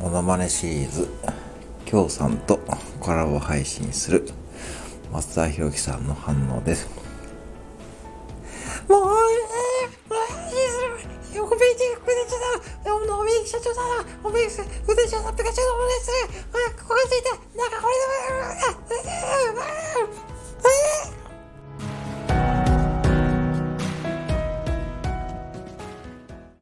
モノマネシリーズ、京さんとコラボ配信する松田博樹さんの反応です。もう、えー、マジで、おめでちゃだ、おめで社長だな、おめで、腕社だ、ピカチュウのおめでする、ここがついて、